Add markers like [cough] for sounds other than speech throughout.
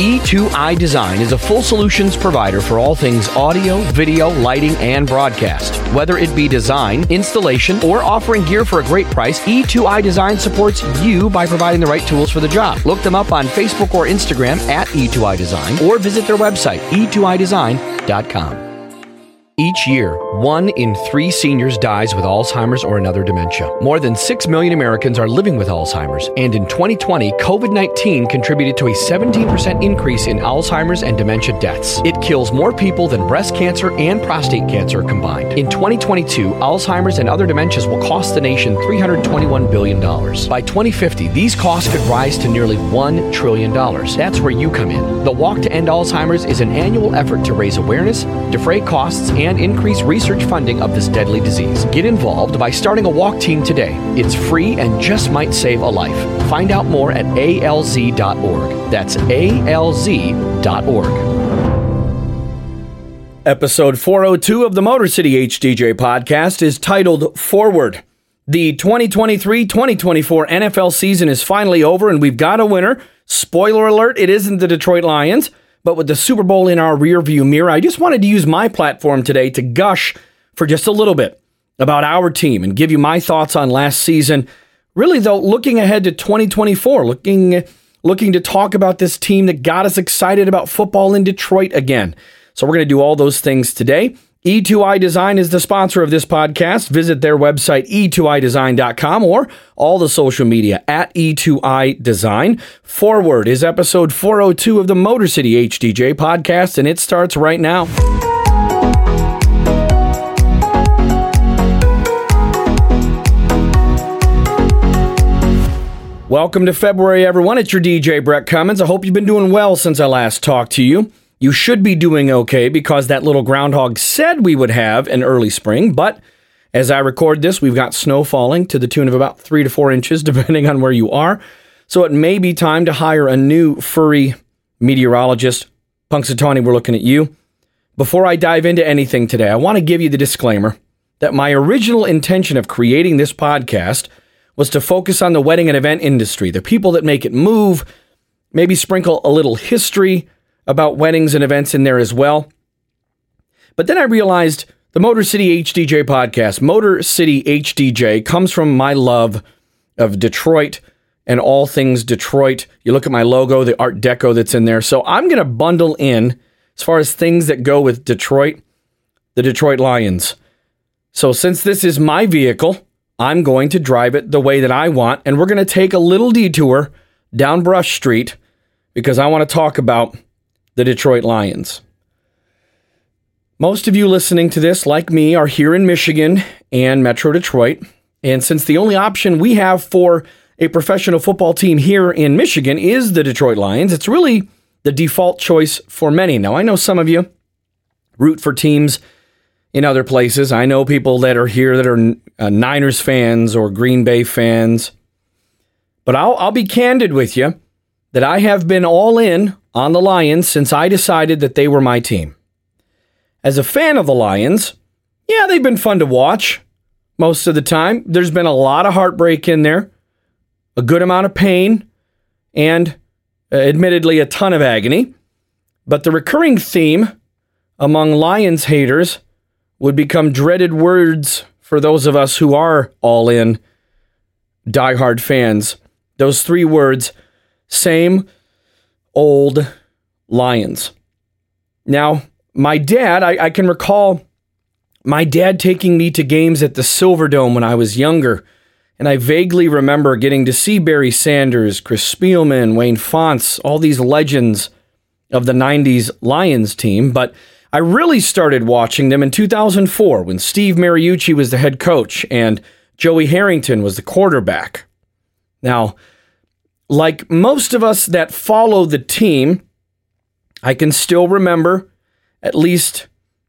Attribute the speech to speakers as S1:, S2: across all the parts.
S1: E2I Design is a full solutions provider for all things audio, video, lighting, and broadcast. Whether it be design, installation, or offering gear for a great price, E2I Design supports you by providing the right tools for the job. Look them up on Facebook or Instagram at E2I Design or visit their website, e2idesign.com. Each year, one in three seniors dies with Alzheimer's or another dementia. More than 6 million Americans are living with Alzheimer's, and in 2020, COVID 19 contributed to a 17% increase in Alzheimer's and dementia deaths. It kills more people than breast cancer and prostate cancer combined. In 2022, Alzheimer's and other dementias will cost the nation $321 billion. By 2050, these costs could rise to nearly $1 trillion. That's where you come in. The Walk to End Alzheimer's is an annual effort to raise awareness, defray costs, and increase research funding of this deadly disease. Get involved by starting a walk team today. It's free and just might save a life. Find out more at alz.org. That's alz.org. Episode 402 of the Motor City HDJ podcast is titled Forward. The 2023 2024 NFL season is finally over, and we've got a winner. Spoiler alert, it isn't the Detroit Lions. But with the Super Bowl in our rearview mirror, I just wanted to use my platform today to gush for just a little bit about our team and give you my thoughts on last season. Really, though, looking ahead to 2024, looking looking to talk about this team that got us excited about football in Detroit again. So we're going to do all those things today. E2I Design is the sponsor of this podcast. Visit their website, e2idesign.com, or all the social media at E2I Design. Forward is episode 402 of the Motor City HDJ podcast, and it starts right now. Welcome to February, everyone. It's your DJ, Brett Cummins. I hope you've been doing well since I last talked to you. You should be doing okay because that little groundhog said we would have an early spring, but as I record this, we've got snow falling to the tune of about three to four inches, [laughs] depending on where you are. So it may be time to hire a new furry meteorologist. Punxsutawney, we're looking at you. Before I dive into anything today, I want to give you the disclaimer that my original intention of creating this podcast was to focus on the wedding and event industry, the people that make it move, maybe sprinkle a little history about weddings and events in there as well. But then I realized the Motor City HDJ podcast, Motor City HDJ, comes from my love of Detroit and all things Detroit. You look at my logo, the Art Deco that's in there. So I'm going to bundle in, as far as things that go with Detroit, the Detroit Lions. So since this is my vehicle, I'm going to drive it the way that I want. And we're going to take a little detour down Brush Street because I want to talk about the Detroit Lions. Most of you listening to this, like me, are here in Michigan and Metro Detroit. And since the only option we have for a professional football team here in Michigan is the Detroit Lions, it's really the default choice for many. Now, I know some of you root for teams in other places. I know people that are here that are uh, Niners fans or Green Bay fans. But I'll, I'll be candid with you that I have been all in on the Lions since I decided that they were my team. As a fan of the Lions, yeah, they've been fun to watch most of the time. There's been a lot of heartbreak in there, a good amount of pain, and uh, admittedly a ton of agony. But the recurring theme among Lions haters would become dreaded words for those of us who are all in diehard fans. Those three words same old Lions. Now, my dad, I, I, can recall my dad taking me to games at the Silverdome when I was younger. And I vaguely remember getting to see Barry Sanders, Chris Spielman, Wayne Fontes, all these legends of the 90s Lions team. But I really started watching them in 2004 when Steve Mariucci was the head coach and Joey Harrington was the quarterback. Now, like most of us that follow the team, I can still remember at least,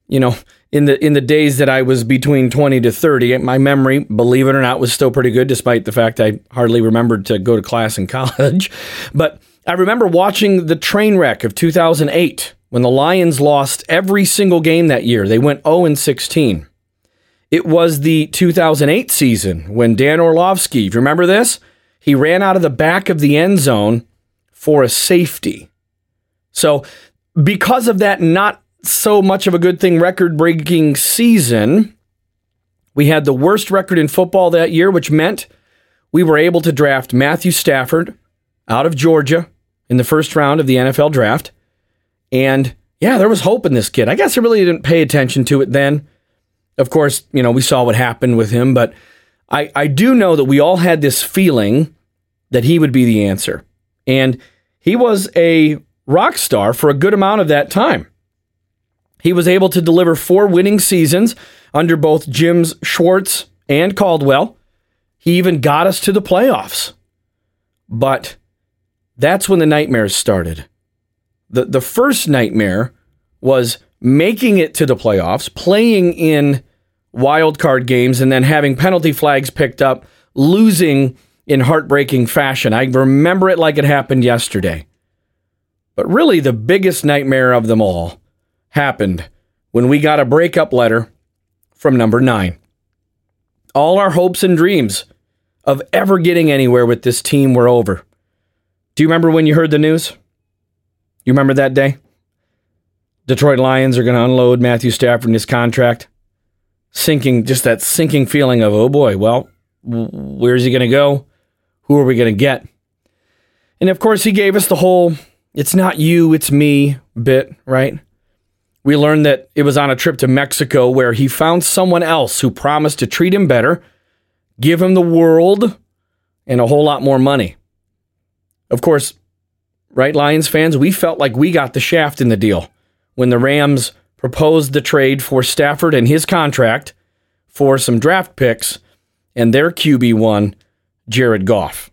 S1: you know, in the in the days that I was between 20 to 30, my memory, believe it or not, was still pretty good despite the fact I hardly remembered to go to class in [laughs] college. But I remember watching the train wreck of 2008 when the Lions lost every single game that year. They went 0 and 16. It was the 2008 season when Dan Orlovsky, if you remember this? He ran out of the back of the end zone for a safety. So, because of that, not so much of a good thing record breaking season, we had the worst record in football that year, which meant we were able to draft Matthew Stafford out of Georgia in the first round of the NFL draft. And yeah, there was hope in this kid. I guess I really didn't pay attention to it then. Of course, you know, we saw what happened with him, but I, I do know that we all had this feeling that he would be the answer. And he was a rock star for a good amount of that time. He was able to deliver four winning seasons under both Jim's Schwartz and Caldwell. He even got us to the playoffs. But that's when the nightmares started. The, the first nightmare was making it to the playoffs, playing in wild card games, and then having penalty flags picked up, losing in heartbreaking fashion. I remember it like it happened yesterday. But really, the biggest nightmare of them all happened when we got a breakup letter from number nine. All our hopes and dreams of ever getting anywhere with this team were over. Do you remember when you heard the news? You remember that day? Detroit Lions are going to unload Matthew Stafford in his contract. Sinking, just that sinking feeling of, oh boy, well, where's he going to go? Who are we going to get? And of course, he gave us the whole it's not you, it's me bit, right? We learned that it was on a trip to Mexico where he found someone else who promised to treat him better, give him the world, and a whole lot more money. Of course, right, Lions fans, we felt like we got the shaft in the deal when the Rams proposed the trade for Stafford and his contract for some draft picks and their QB1, Jared Goff.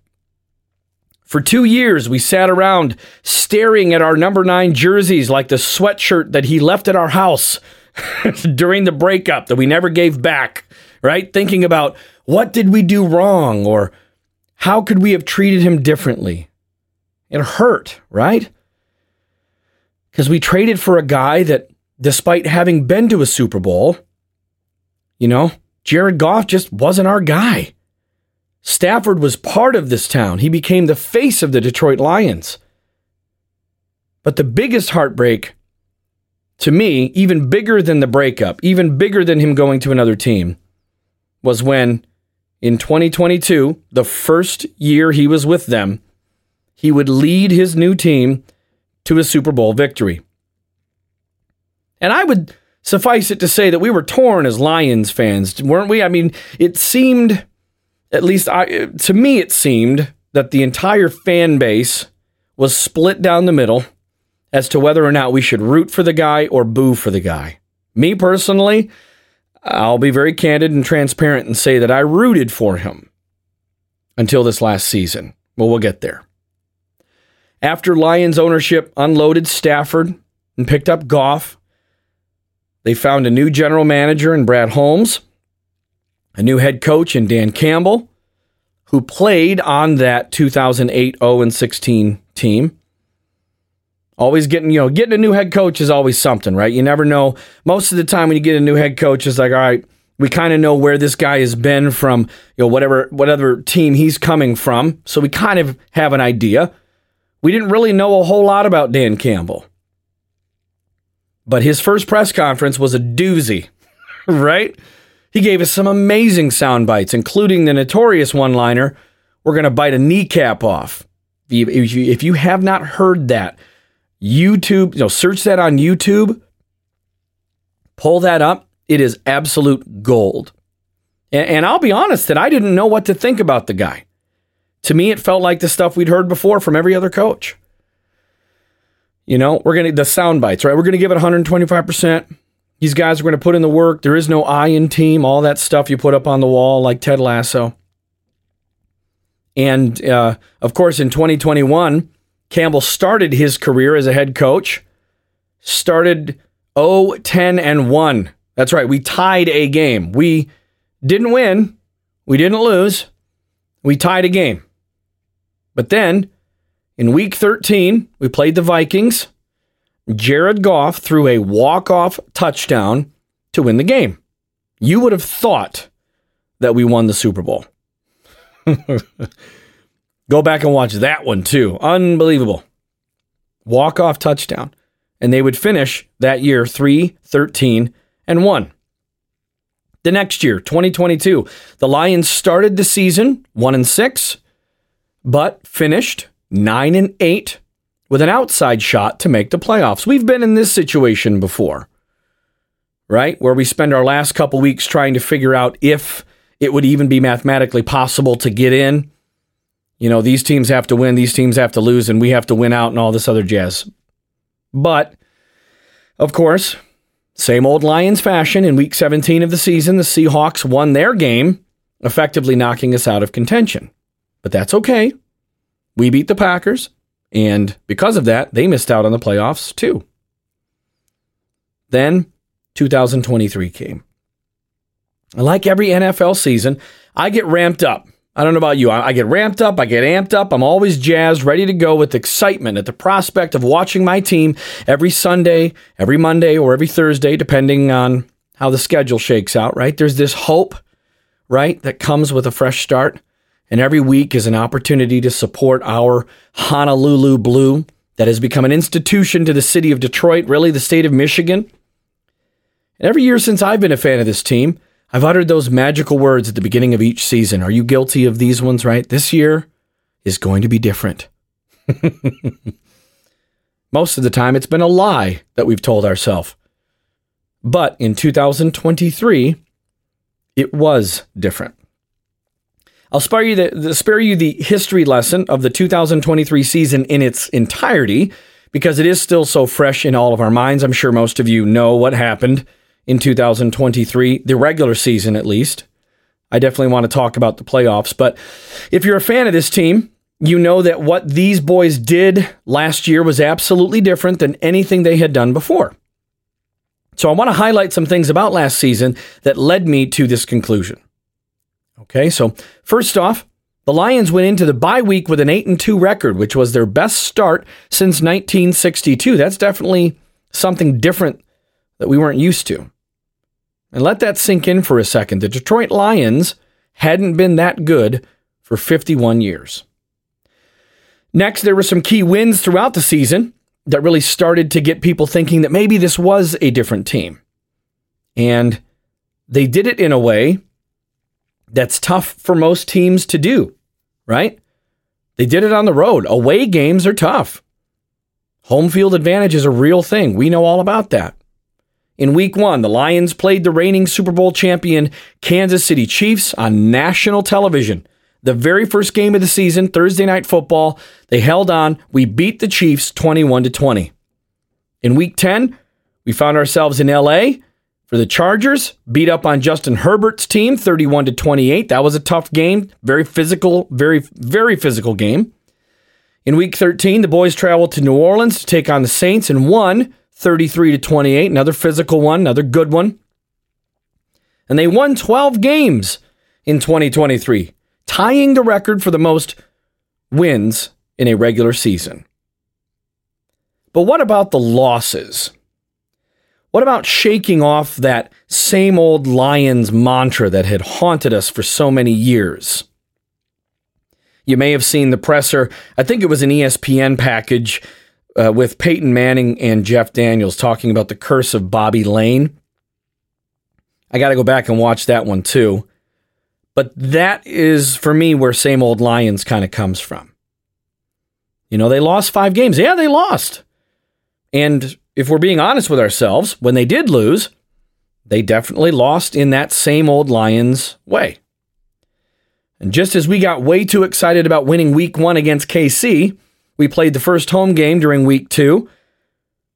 S1: For two years, we sat around staring at our number nine jerseys like the sweatshirt that he left at our house [laughs] during the breakup that we never gave back, right? Thinking about what did we do wrong or how could we have treated him differently? It hurt, right? Because we traded for a guy that, despite having been to a Super Bowl, you know, Jared Goff just wasn't our guy. Stafford was part of this town. He became the face of the Detroit Lions. But the biggest heartbreak to me, even bigger than the breakup, even bigger than him going to another team, was when in 2022, the first year he was with them, he would lead his new team to a Super Bowl victory. And I would suffice it to say that we were torn as Lions fans, weren't we? I mean, it seemed at least I, to me, it seemed that the entire fan base was split down the middle as to whether or not we should root for the guy or boo for the guy. Me personally, I'll be very candid and transparent and say that I rooted for him until this last season. Well, we'll get there. After Lions ownership unloaded Stafford and picked up Goff, they found a new general manager in Brad Holmes a new head coach in Dan Campbell, who played on that 2008 0 16 team. Always getting, you know, getting a new head coach is always something, right? You never know. Most of the time when you get a new head coach, it's like, all right, we kind of know where this guy has been from, you know, whatever whatever team he's coming from. So we kind of have an idea. We didn't really know a whole lot about Dan Campbell. But his first press conference was a doozy, [laughs] right? He gave us some amazing sound bites, including the notorious one liner, We're going to bite a kneecap off. If you, if you have not heard that, YouTube, you know, search that on YouTube, pull that up. It is absolute gold. And, and I'll be honest that I didn't know what to think about the guy. To me, it felt like the stuff we'd heard before from every other coach. You know, we're to, the sound bites, right? We're to give it 125%. These guys are to put in the work. There is no I in team, all that stuff you put up on the wall like Ted Lasso. And uh, of course, in 2021, Campbell started his career as a head coach, started 0 10 and 1. That's right. We tied a game. We didn't win, we didn't lose, we tied a game. But then in week 13, we played the Vikings. Jared Goff threw a walk-off touchdown to win the game. You would have thought that we won the Super Bowl. [laughs] Go back and watch that one too. Unbelievable. walk off touchdown. And they would finish that year 3 13 and 1. The next year, 2022, the Lions started the season 1 and 6, but finished 9 and 8 with an outside shot to make the playoffs. We've been in this situation before, right? Where we spend our last couple weeks trying to figure out if it would even be mathematically possible to get in. You know, these teams have to win, these teams have to lose, and we have to win out and all this other jazz. But, of course, same old Lions fashion in week 17 of the season, the Seahawks won their game, effectively knocking us out of contention. But that's okay. We beat the Packers, and because of that, they missed out on the playoffs too. Then 2023 came. Like every NFL season, I get ramped up. I don't know about you. I get ramped up. I get amped up. I'm always jazzed, ready to go with excitement at the prospect of watching my team every Sunday, every Monday, or every Thursday, depending on how the schedule shakes out, right? There's this hope, right, that comes with a fresh start. And every week is an opportunity to support our Honolulu Blue that has become an institution to the city of Detroit, really the state of Michigan. And every year since I've been a fan of this team, I've uttered those magical words at the beginning of each season. Are you guilty of these ones, right? This year is going to be different. [laughs] Most of the time, it's been a lie that we've told ourselves. But in 2023, it was different. I'll spare you the, the, spare you the history lesson of the 2023 season in its entirety because it is still so fresh in all of our minds. I'm sure most of you know what happened in 2023, the regular season at least. I definitely want to talk about the playoffs, but if you're a fan of this team, you know that what these boys did last year was absolutely different than anything they had done before. So I want to highlight some things about last season that led me to this conclusion. Okay, so first off, the Lions went into the bye week with an 8 and 2 record, which was their best start since 1962. That's definitely something different that we weren't used to. And let that sink in for a second. The Detroit Lions hadn't been that good for 51 years. Next, there were some key wins throughout the season that really started to get people thinking that maybe this was a different team. And they did it in a way that's tough for most teams to do, right? They did it on the road. Away games are tough. Home field advantage is a real thing. We know all about that. In week one, the Lions played the reigning Super Bowl champion Kansas City Chiefs on national television. The very first game of the season, Thursday night football, they held on. We beat the Chiefs 21 to 20. In week 10, we found ourselves in LA for the Chargers, beat up on Justin Herbert's team 31 to 28. That was a tough game, very physical, very very physical game. In week 13, the boys traveled to New Orleans to take on the Saints and won 33 to 28, another physical one, another good one. And they won 12 games in 2023, tying the record for the most wins in a regular season. But what about the losses? What about shaking off that same old Lions mantra that had haunted us for so many years? You may have seen the presser, I think it was an ESPN package uh, with Peyton Manning and Jeff Daniels talking about the curse of Bobby Layne. I got to go back and watch that one too. But that is, for me, where same old Lions kind of comes from. You know, they lost five games. Yeah, they lost. And if we're being honest with ourselves, when they did lose, they definitely lost in that same old Lions way. And just as we got way too excited about winning week one against KC, we played the first home game during week two.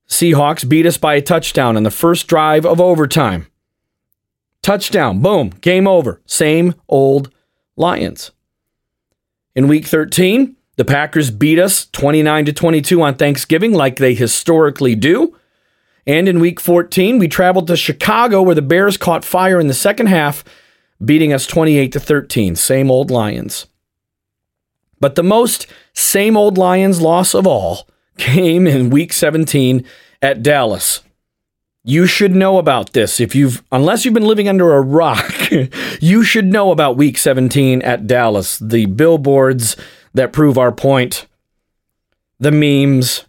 S1: Seahawks beat us by a touchdown in the first drive of overtime. Touchdown, boom, game over. Same old Lions. In week 13, the Packers beat us 29 to 22 on Thanksgiving, like they historically do. And in week 14, we traveled to Chicago where the Bears caught fire in the second half, beating us 28 to 13. Same old Lions. But the most same old Lions loss of all came in week 17 at Dallas. You should know about this if you've unless you've been living under a rock. [laughs] you should know about week 17 at Dallas. The billboards that prove our point, the memes,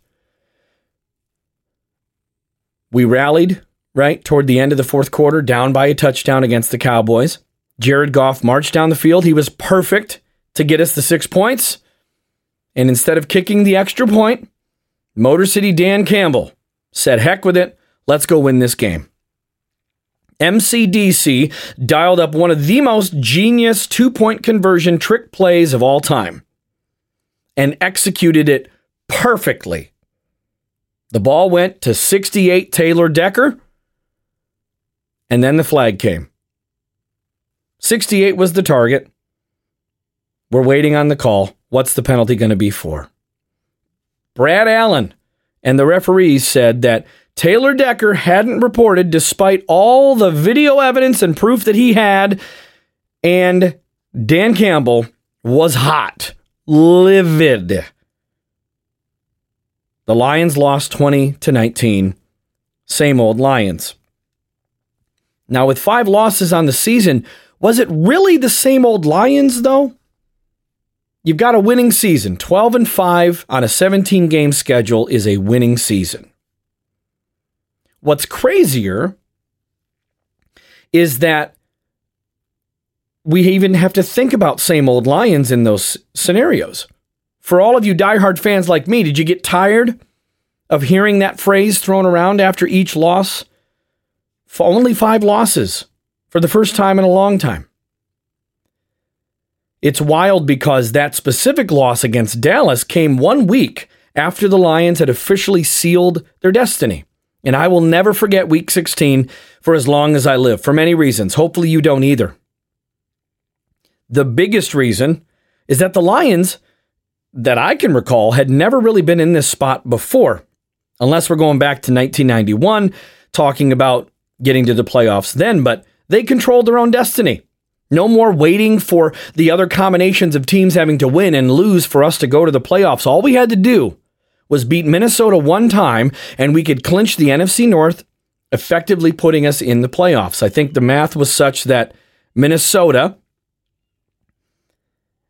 S1: We rallied, right, toward the end of the fourth quarter, down by a touchdown against the Cowboys. Jared Goff marched down the field. He was perfect to get us the six points. And instead of kicking the extra point, Motor City Dan Campbell said, heck with it, let's go win this game. MCDC dialed up one of the most genius two point conversion trick plays of all time and executed it perfectly. The ball went to 68 Taylor Decker, and then the flag came. 68 was the target. We're waiting on the call. What's the penalty going to be for? Brad Allen and the referees said that Taylor Decker hadn't reported despite all the video evidence and proof that he had, and Dan Campbell was hot, livid. The Lions lost 20 to 19. Same old Lions. Now, with five losses on the season, was it really the same old Lions, though? You've got a winning season. 12 and 5 on a 17 game schedule is a winning season. What's crazier is that we even have to think about same old Lions in those scenarios. For all of you diehard fans like me, did you get tired of hearing that phrase thrown around after each loss? For only five losses for the first time in a long time. It's wild because that specific loss against Dallas came one week after the Lions had officially sealed their destiny. And I will never forget week 16 for as long as I live, for many reasons. Hopefully, you don't either. The biggest reason is that the Lions, that I can recall, had never really been in this spot before, unless we're going back to 1991, talking about getting to the playoffs then, but they controlled their own destiny. No more waiting for the other combinations of teams having to win and lose for us to go to the playoffs. All we had to do was beat Minnesota one time, and we could clinch the NFC North, effectively putting us in the playoffs. I think the math was such that Minnesota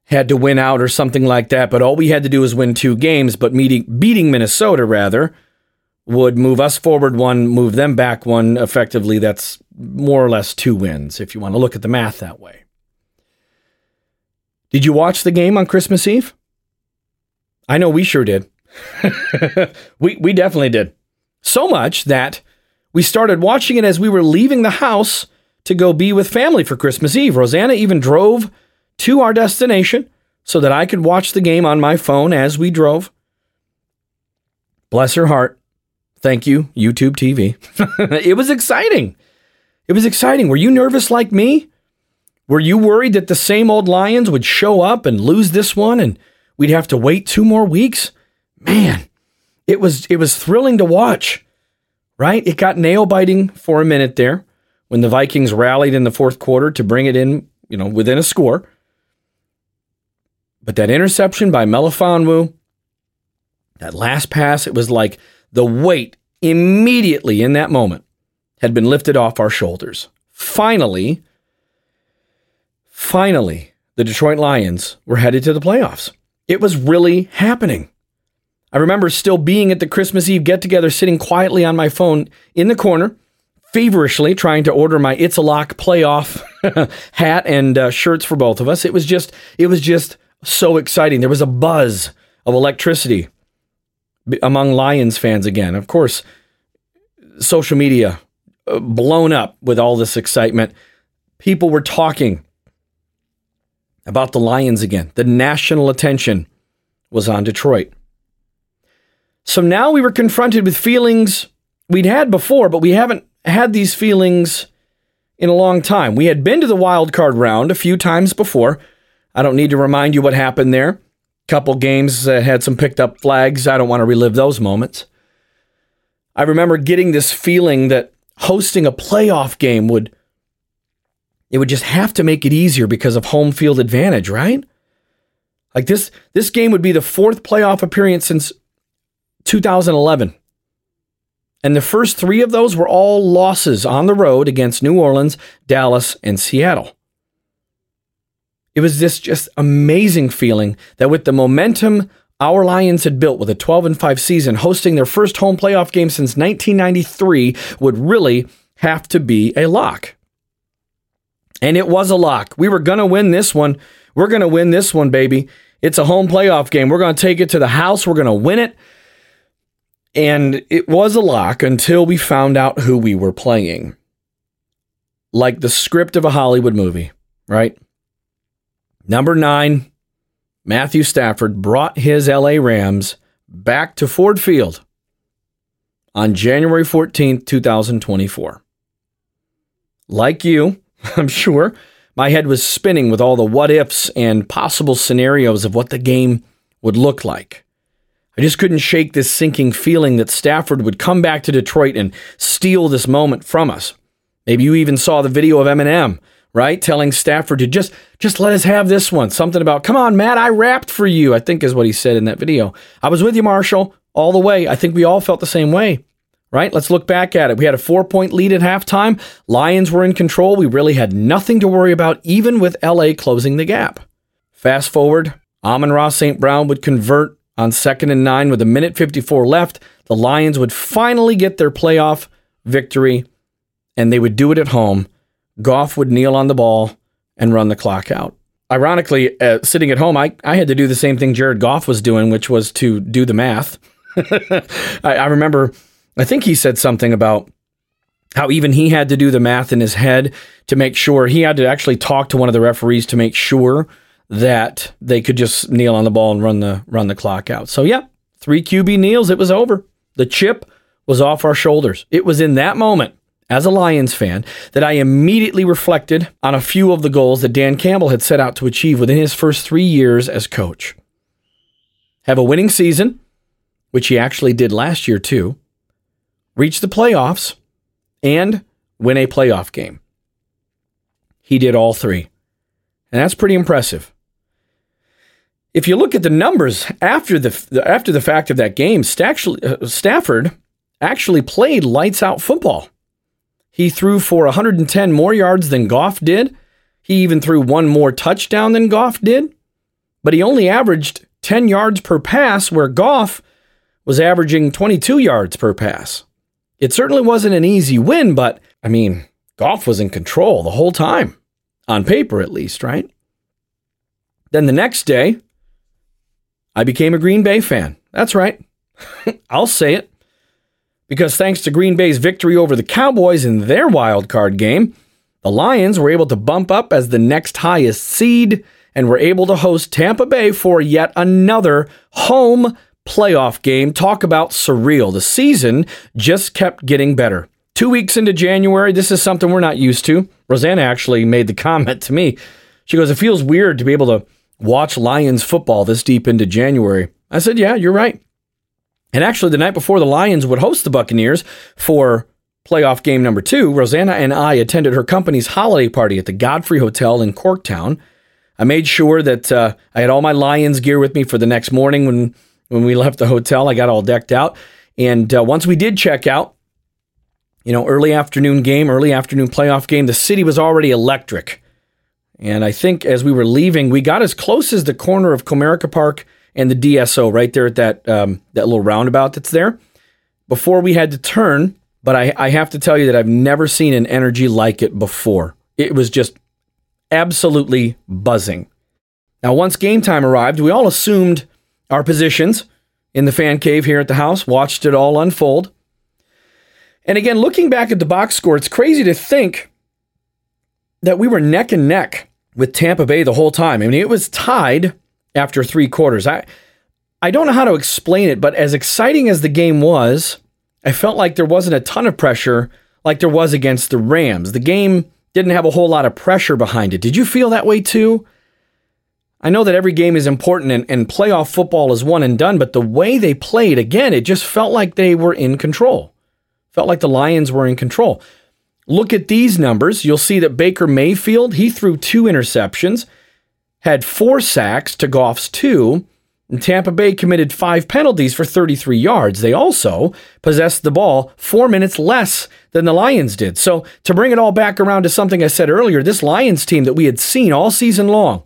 S1: had to win out or something like that, but all we had to do was win two games, but meeting, beating Minnesota, rather, would move us forward one, move them back one. Effectively, that's more or less two wins, if you want to look at the math that way. Did you watch the game on Christmas Eve? I know we sure did. [laughs] we we definitely did. So much that we started watching it as we were leaving the house to go be with family for Christmas Eve. Rosanna even drove to our destination so that I could watch the game on my phone as we drove. Bless her heart. Thank you, YouTube TV. [laughs] it was exciting. It was exciting. Were you nervous like me? Were you worried that the same old Lions would show up and lose this one and we'd have to wait two more weeks? man, it was it was thrilling to watch. Right? It got nail biting for a minute there when the Vikings rallied in the fourth quarter to bring it in, you know, within a score. But that interception by Melifonwu, that last pass, it was like the weight immediately in that moment had been lifted off our shoulders. Finally, finally, the Detroit Lions were headed to the playoffs. It was really happening. I remember still being at the Christmas Eve get together, sitting quietly on my phone in the corner, feverishly trying to order my It's a Lock playoff [laughs] hat and uh, shirts for both of us. It was just, it was just so exciting. There was a buzz of electricity among Lions fans again. Of course, social media uh, blown up with all this excitement. People were talking about the Lions again. The national attention was on Detroit. So now we were confronted with feelings we'd had before, but we haven't had these feelings in a long time. We had been to the wild card round a few times before. I don't need to remind you what happened there. Couple games uh, had some picked up flags. I don't want to relive those moments. I remember getting this feeling that hosting a playoff game would it would just have to make it easier because of home field advantage, right? Like this this game would be the fourth playoff appearance since 2011. And the first three of those were all losses on the road against New Orleans, Dallas, and Seattle. It was this just amazing feeling that with the momentum our Lions had built with a 12 and 5 season, hosting their first home playoff game since 1993 would really have to be a lock. And it was a lock. We were going to win this one. We're going to win this one, baby. It's a home playoff game. We're going to take it to the house. We're going to win it. And it was a lock until we found out who we were playing. Like the script of a Hollywood movie, right? Number nine, Matthew Stafford brought his LA Rams back to Ford Field on January 14th, 2024. Like you, [laughs] I'm sure, my head was spinning with all the what ifs and possible scenarios of what the game would look like. I just couldn't shake this sinking feeling that Stafford would come back to Detroit and steal this moment from us. Maybe you even saw the video of Eminem right? Telling Stafford to just just let us have this one. Something about, come on, Matt, I rapped for you, I think is what he said in that video. I was with you, Marshall, all the way. I think we all felt the same way. Right? Let's look back at it. We had a four point lead at halftime. Lions were in control. We really had nothing to worry about, even with LA closing the gap. Fast forward, Amon-Ra St. Brown would convert on second and nine with a minute 54 left. The Lions would finally get their playoff victory, and they would do it at home Goff would kneel on the ball and run the clock out. Ironically, uh, sitting at home, I, I had to do the same thing Jared Goff was doing, which was to do the math. [laughs] I, I remember, I think he said something about how even he had to do the math in his head to make sure he had to actually talk to one of the referees to make sure that they could just kneel on the ball and run the run the clock out. So yeah, three QB kneels, it was over. The chip was off our shoulders. It was in that moment as a Lions fan that I immediately reflected on a few of the goals that Dan Campbell had set out to achieve within his first three years as coach. Have a winning season, which he actually did last year too, reach the playoffs, and win a playoff game. He did all three. And that's pretty impressive. If you look at the numbers after the after the fact of that game, uh, Stafford actually played lights out football. He threw for 110 more yards than Goff did. He even threw one more touchdown than Goff did. But he only averaged 10 yards per pass, where Goff was averaging 22 yards per pass. It certainly wasn't an easy win, but I mean, Goff was in control the whole time, on paper at least, right? Then the next day, I became a Green Bay fan. That's right. [laughs] I'll say it because thanks to Green Bay's victory over the Cowboys in their wild card game, the Lions were able to bump up as the next highest seed and were able to host Tampa Bay for yet another home playoff game. Talk about surreal. The season just kept getting better. Two weeks into January, this is something we're not used to. Rosanna actually made the [laughs] comment to me. She goes, It feels weird to be able to watch Lions football this deep into January. I said, Yeah, you're right. And actually, the night before the Lions would host the Buccaneers for playoff game number two, Rosanna and I attended her company's holiday party at the Godfrey Hotel in Corktown. I made sure that uh, I had all my Lions gear with me for the next morning when when we [laughs] left the hotel. I got all decked out, and uh, once we did check out, you know, early afternoon game, early afternoon playoff game, the city was already electric. And I think as we were leaving, we got as close as the corner of Comerica Park and the DSO right there at that um, that little roundabout that's there. Before we had to turn, but I, I have to tell you that I've never seen an energy like it before. It was just absolutely buzzing. Now, once game time arrived, we all assumed our positions in the fan cave here at the house, watched it all unfold. And again, looking back at the box score, it's crazy to think that we were neck and neck with Tampa Bay the whole time. I mean, it was tied after three quarters. I I don't know how to explain it, but as exciting as the game was, I felt like there wasn't a ton of pressure like there was against the Rams. The game didn't have a whole lot of pressure behind it. Did you feel that way too? I know that every game is important and, and playoff football is one and done, but the way they played, again, it just felt like they were in control. Felt like the Lions were in control. Look at these numbers. You'll see that Baker Mayfield, he threw two interceptions had four sacks to Goff's two, and Tampa Bay committed five penalties for 33 yards. They also possessed the ball four minutes less than the Lions did. So, to bring it all back around to something I said earlier, this Lions team that we had seen all season long,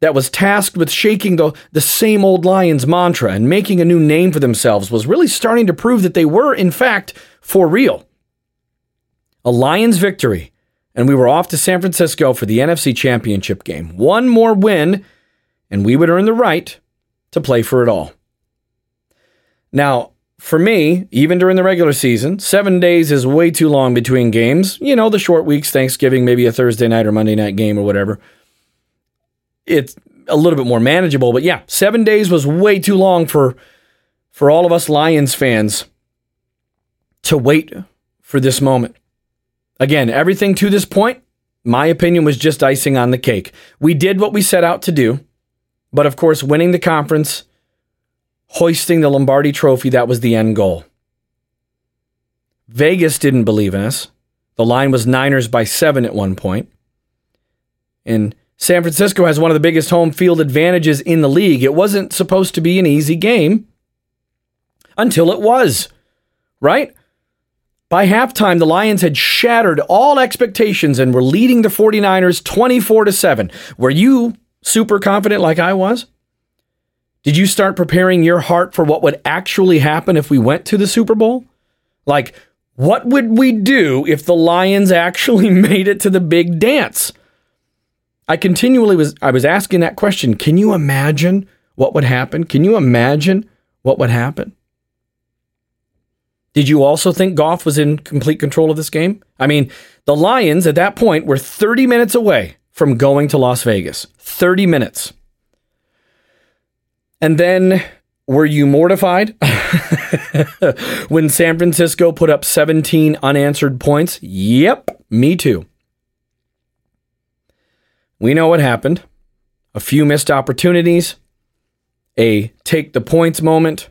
S1: that was tasked with shaking the, the same old Lions mantra and making a new name for themselves was really starting to prove that they were, in fact, for real. A Lions victory, and we were off to San Francisco for the NFC Championship game. One more win, and we would earn the right to play for it all. Now, for me, even during the regular season, seven days is way too long between games. You know, the short weeks, Thanksgiving, maybe a Thursday night or Monday night game or whatever. It's a little bit more manageable, but yeah, seven days was way too long for for all of us Lions fans to wait for this moment. Again, everything to this point, my opinion was just icing on the cake. We did what we set out to do, but of course, winning the conference hoisting the Lombardi trophy, that was the end goal. Vegas didn't believe in us. The line was Niners by seven at one point. And San Francisco has one of the biggest home field advantages in the league. It wasn't supposed to be an easy game until it was, right? By halftime, the Lions had shattered all expectations and were leading the 49ers 24 to 7. Were you super confident like I was? Did you start preparing your heart for what would actually happen if we went to the Super Bowl? Like, what would we do if the Lions actually [laughs] made it to the big dance? I continually was I was asking that question. Can you imagine what would happen? Can you imagine what would happen? Did you also think Goff was in complete control of this game? I mean, the Lions at that point were 30 minutes away from going to Las Vegas. 30 minutes. And then were you mortified [laughs] when San Francisco put up 17 unanswered points? Yep, me too. We know what happened. A few missed opportunities, a take the points moment.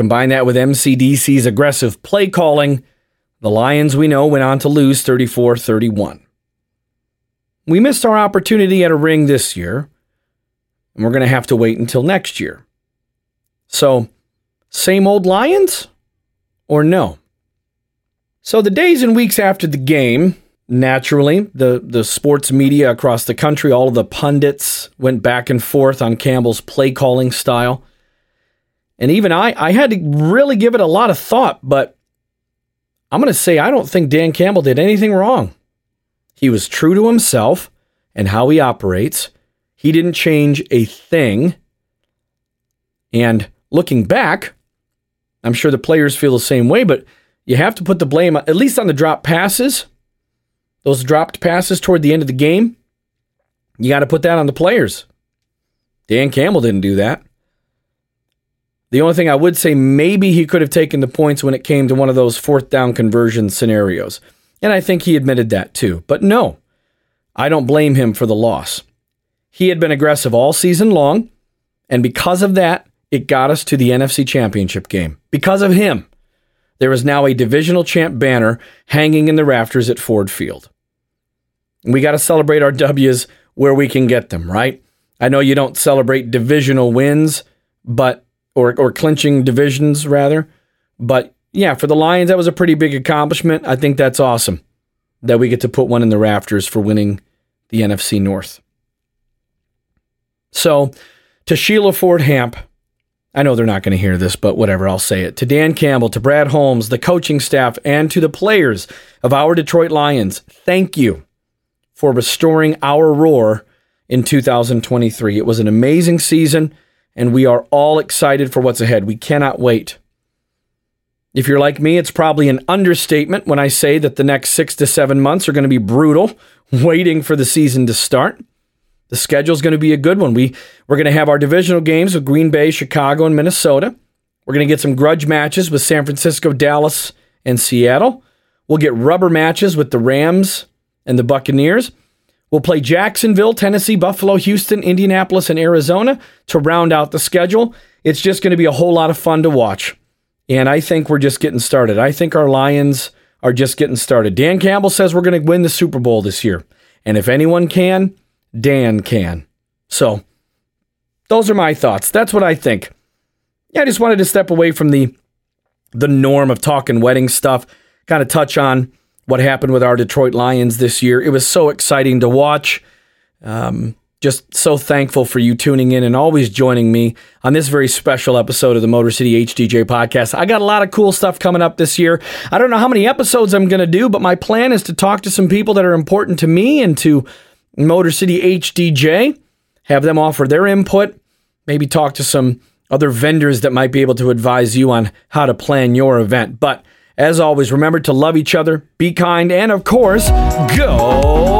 S1: Combine that with MCDC's aggressive play calling. The Lions, we know, went on to lose 34 31. We missed our opportunity at a ring this year and we're going to have to wait until next year. So, same old Lions or no? So, the days and weeks after the game, naturally, the, the sports media across the country, all of the pundits went back and forth on Campbell's play calling style. And even I, I had to really give it a lot of thought, but I'm going to say I don't think Dan Campbell did anything wrong. He was true to himself and how he operates. He didn't change a thing. And looking back, I'm sure the players feel the same way, but you have to put the blame, at least on the drop passes, those dropped passes toward the end of the game. You got to put that on the players. Dan Campbell didn't do that. The only thing I would say, maybe he could have taken the points when it came to one of those fourth down conversion scenarios. And I think he admitted that too. But no, I don't blame him for the loss. He had been aggressive all season long, and because of that, it got us to the NFC Championship game. Because of him, there is now a divisional champ banner hanging in the rafters at Ford Field. We got to celebrate our W's where we can get them, right? I know you don't celebrate divisional wins, but or or clinching divisions rather, but yeah, for the Lions that was a pretty big accomplishment. I think that's awesome that we get to put one in the rafters for winning the NFC North. So, to Sheila Ford Hamp, I know they're not going to hear this, but whatever, I'll say it. To Dan Campbell, to Brad Holmes, the coaching staff, and to the players of our Detroit Lions, thank you for restoring our roar in 2023. It was an amazing season, and we are all excited for what's ahead. We cannot wait. If you're like me, it's probably an understatement when I say that the next six to seven months are going to be brutal, [laughs] waiting for the season to start. The schedule is going to be a good one. We we're going to have our divisional games with Green Bay, Chicago, and Minnesota. We're going to get some grudge matches with San Francisco, Dallas, and Seattle. We'll get rubber matches with the Rams and the Buccaneers. We'll play Jacksonville, Tennessee, Buffalo, Houston, Indianapolis, and Arizona to round out the schedule. It's just going to be a whole lot of fun to watch. And I think we're just getting started. I think our Lions are just getting started. Dan Campbell says we're going to win the Super Bowl this year. And if anyone can, Dan can. So, those are my thoughts. That's what I think. Yeah, I just wanted to step away from the the norm of talking wedding stuff, kind of touch on what happened with our Detroit Lions this year. It was so exciting to watch. Um, just so thankful for you tuning in and always joining me on this very special episode of the Motor City HDJ podcast. I got a lot of cool stuff coming up this year. I don't know how many episodes I'm going to do, but my plan is to talk to some people that are important to me and to Motor City HDJ, have them offer their input, maybe talk to some other vendors that might be able to advise you on how to plan your event. But as always, remember to love each other, be kind, and of course, go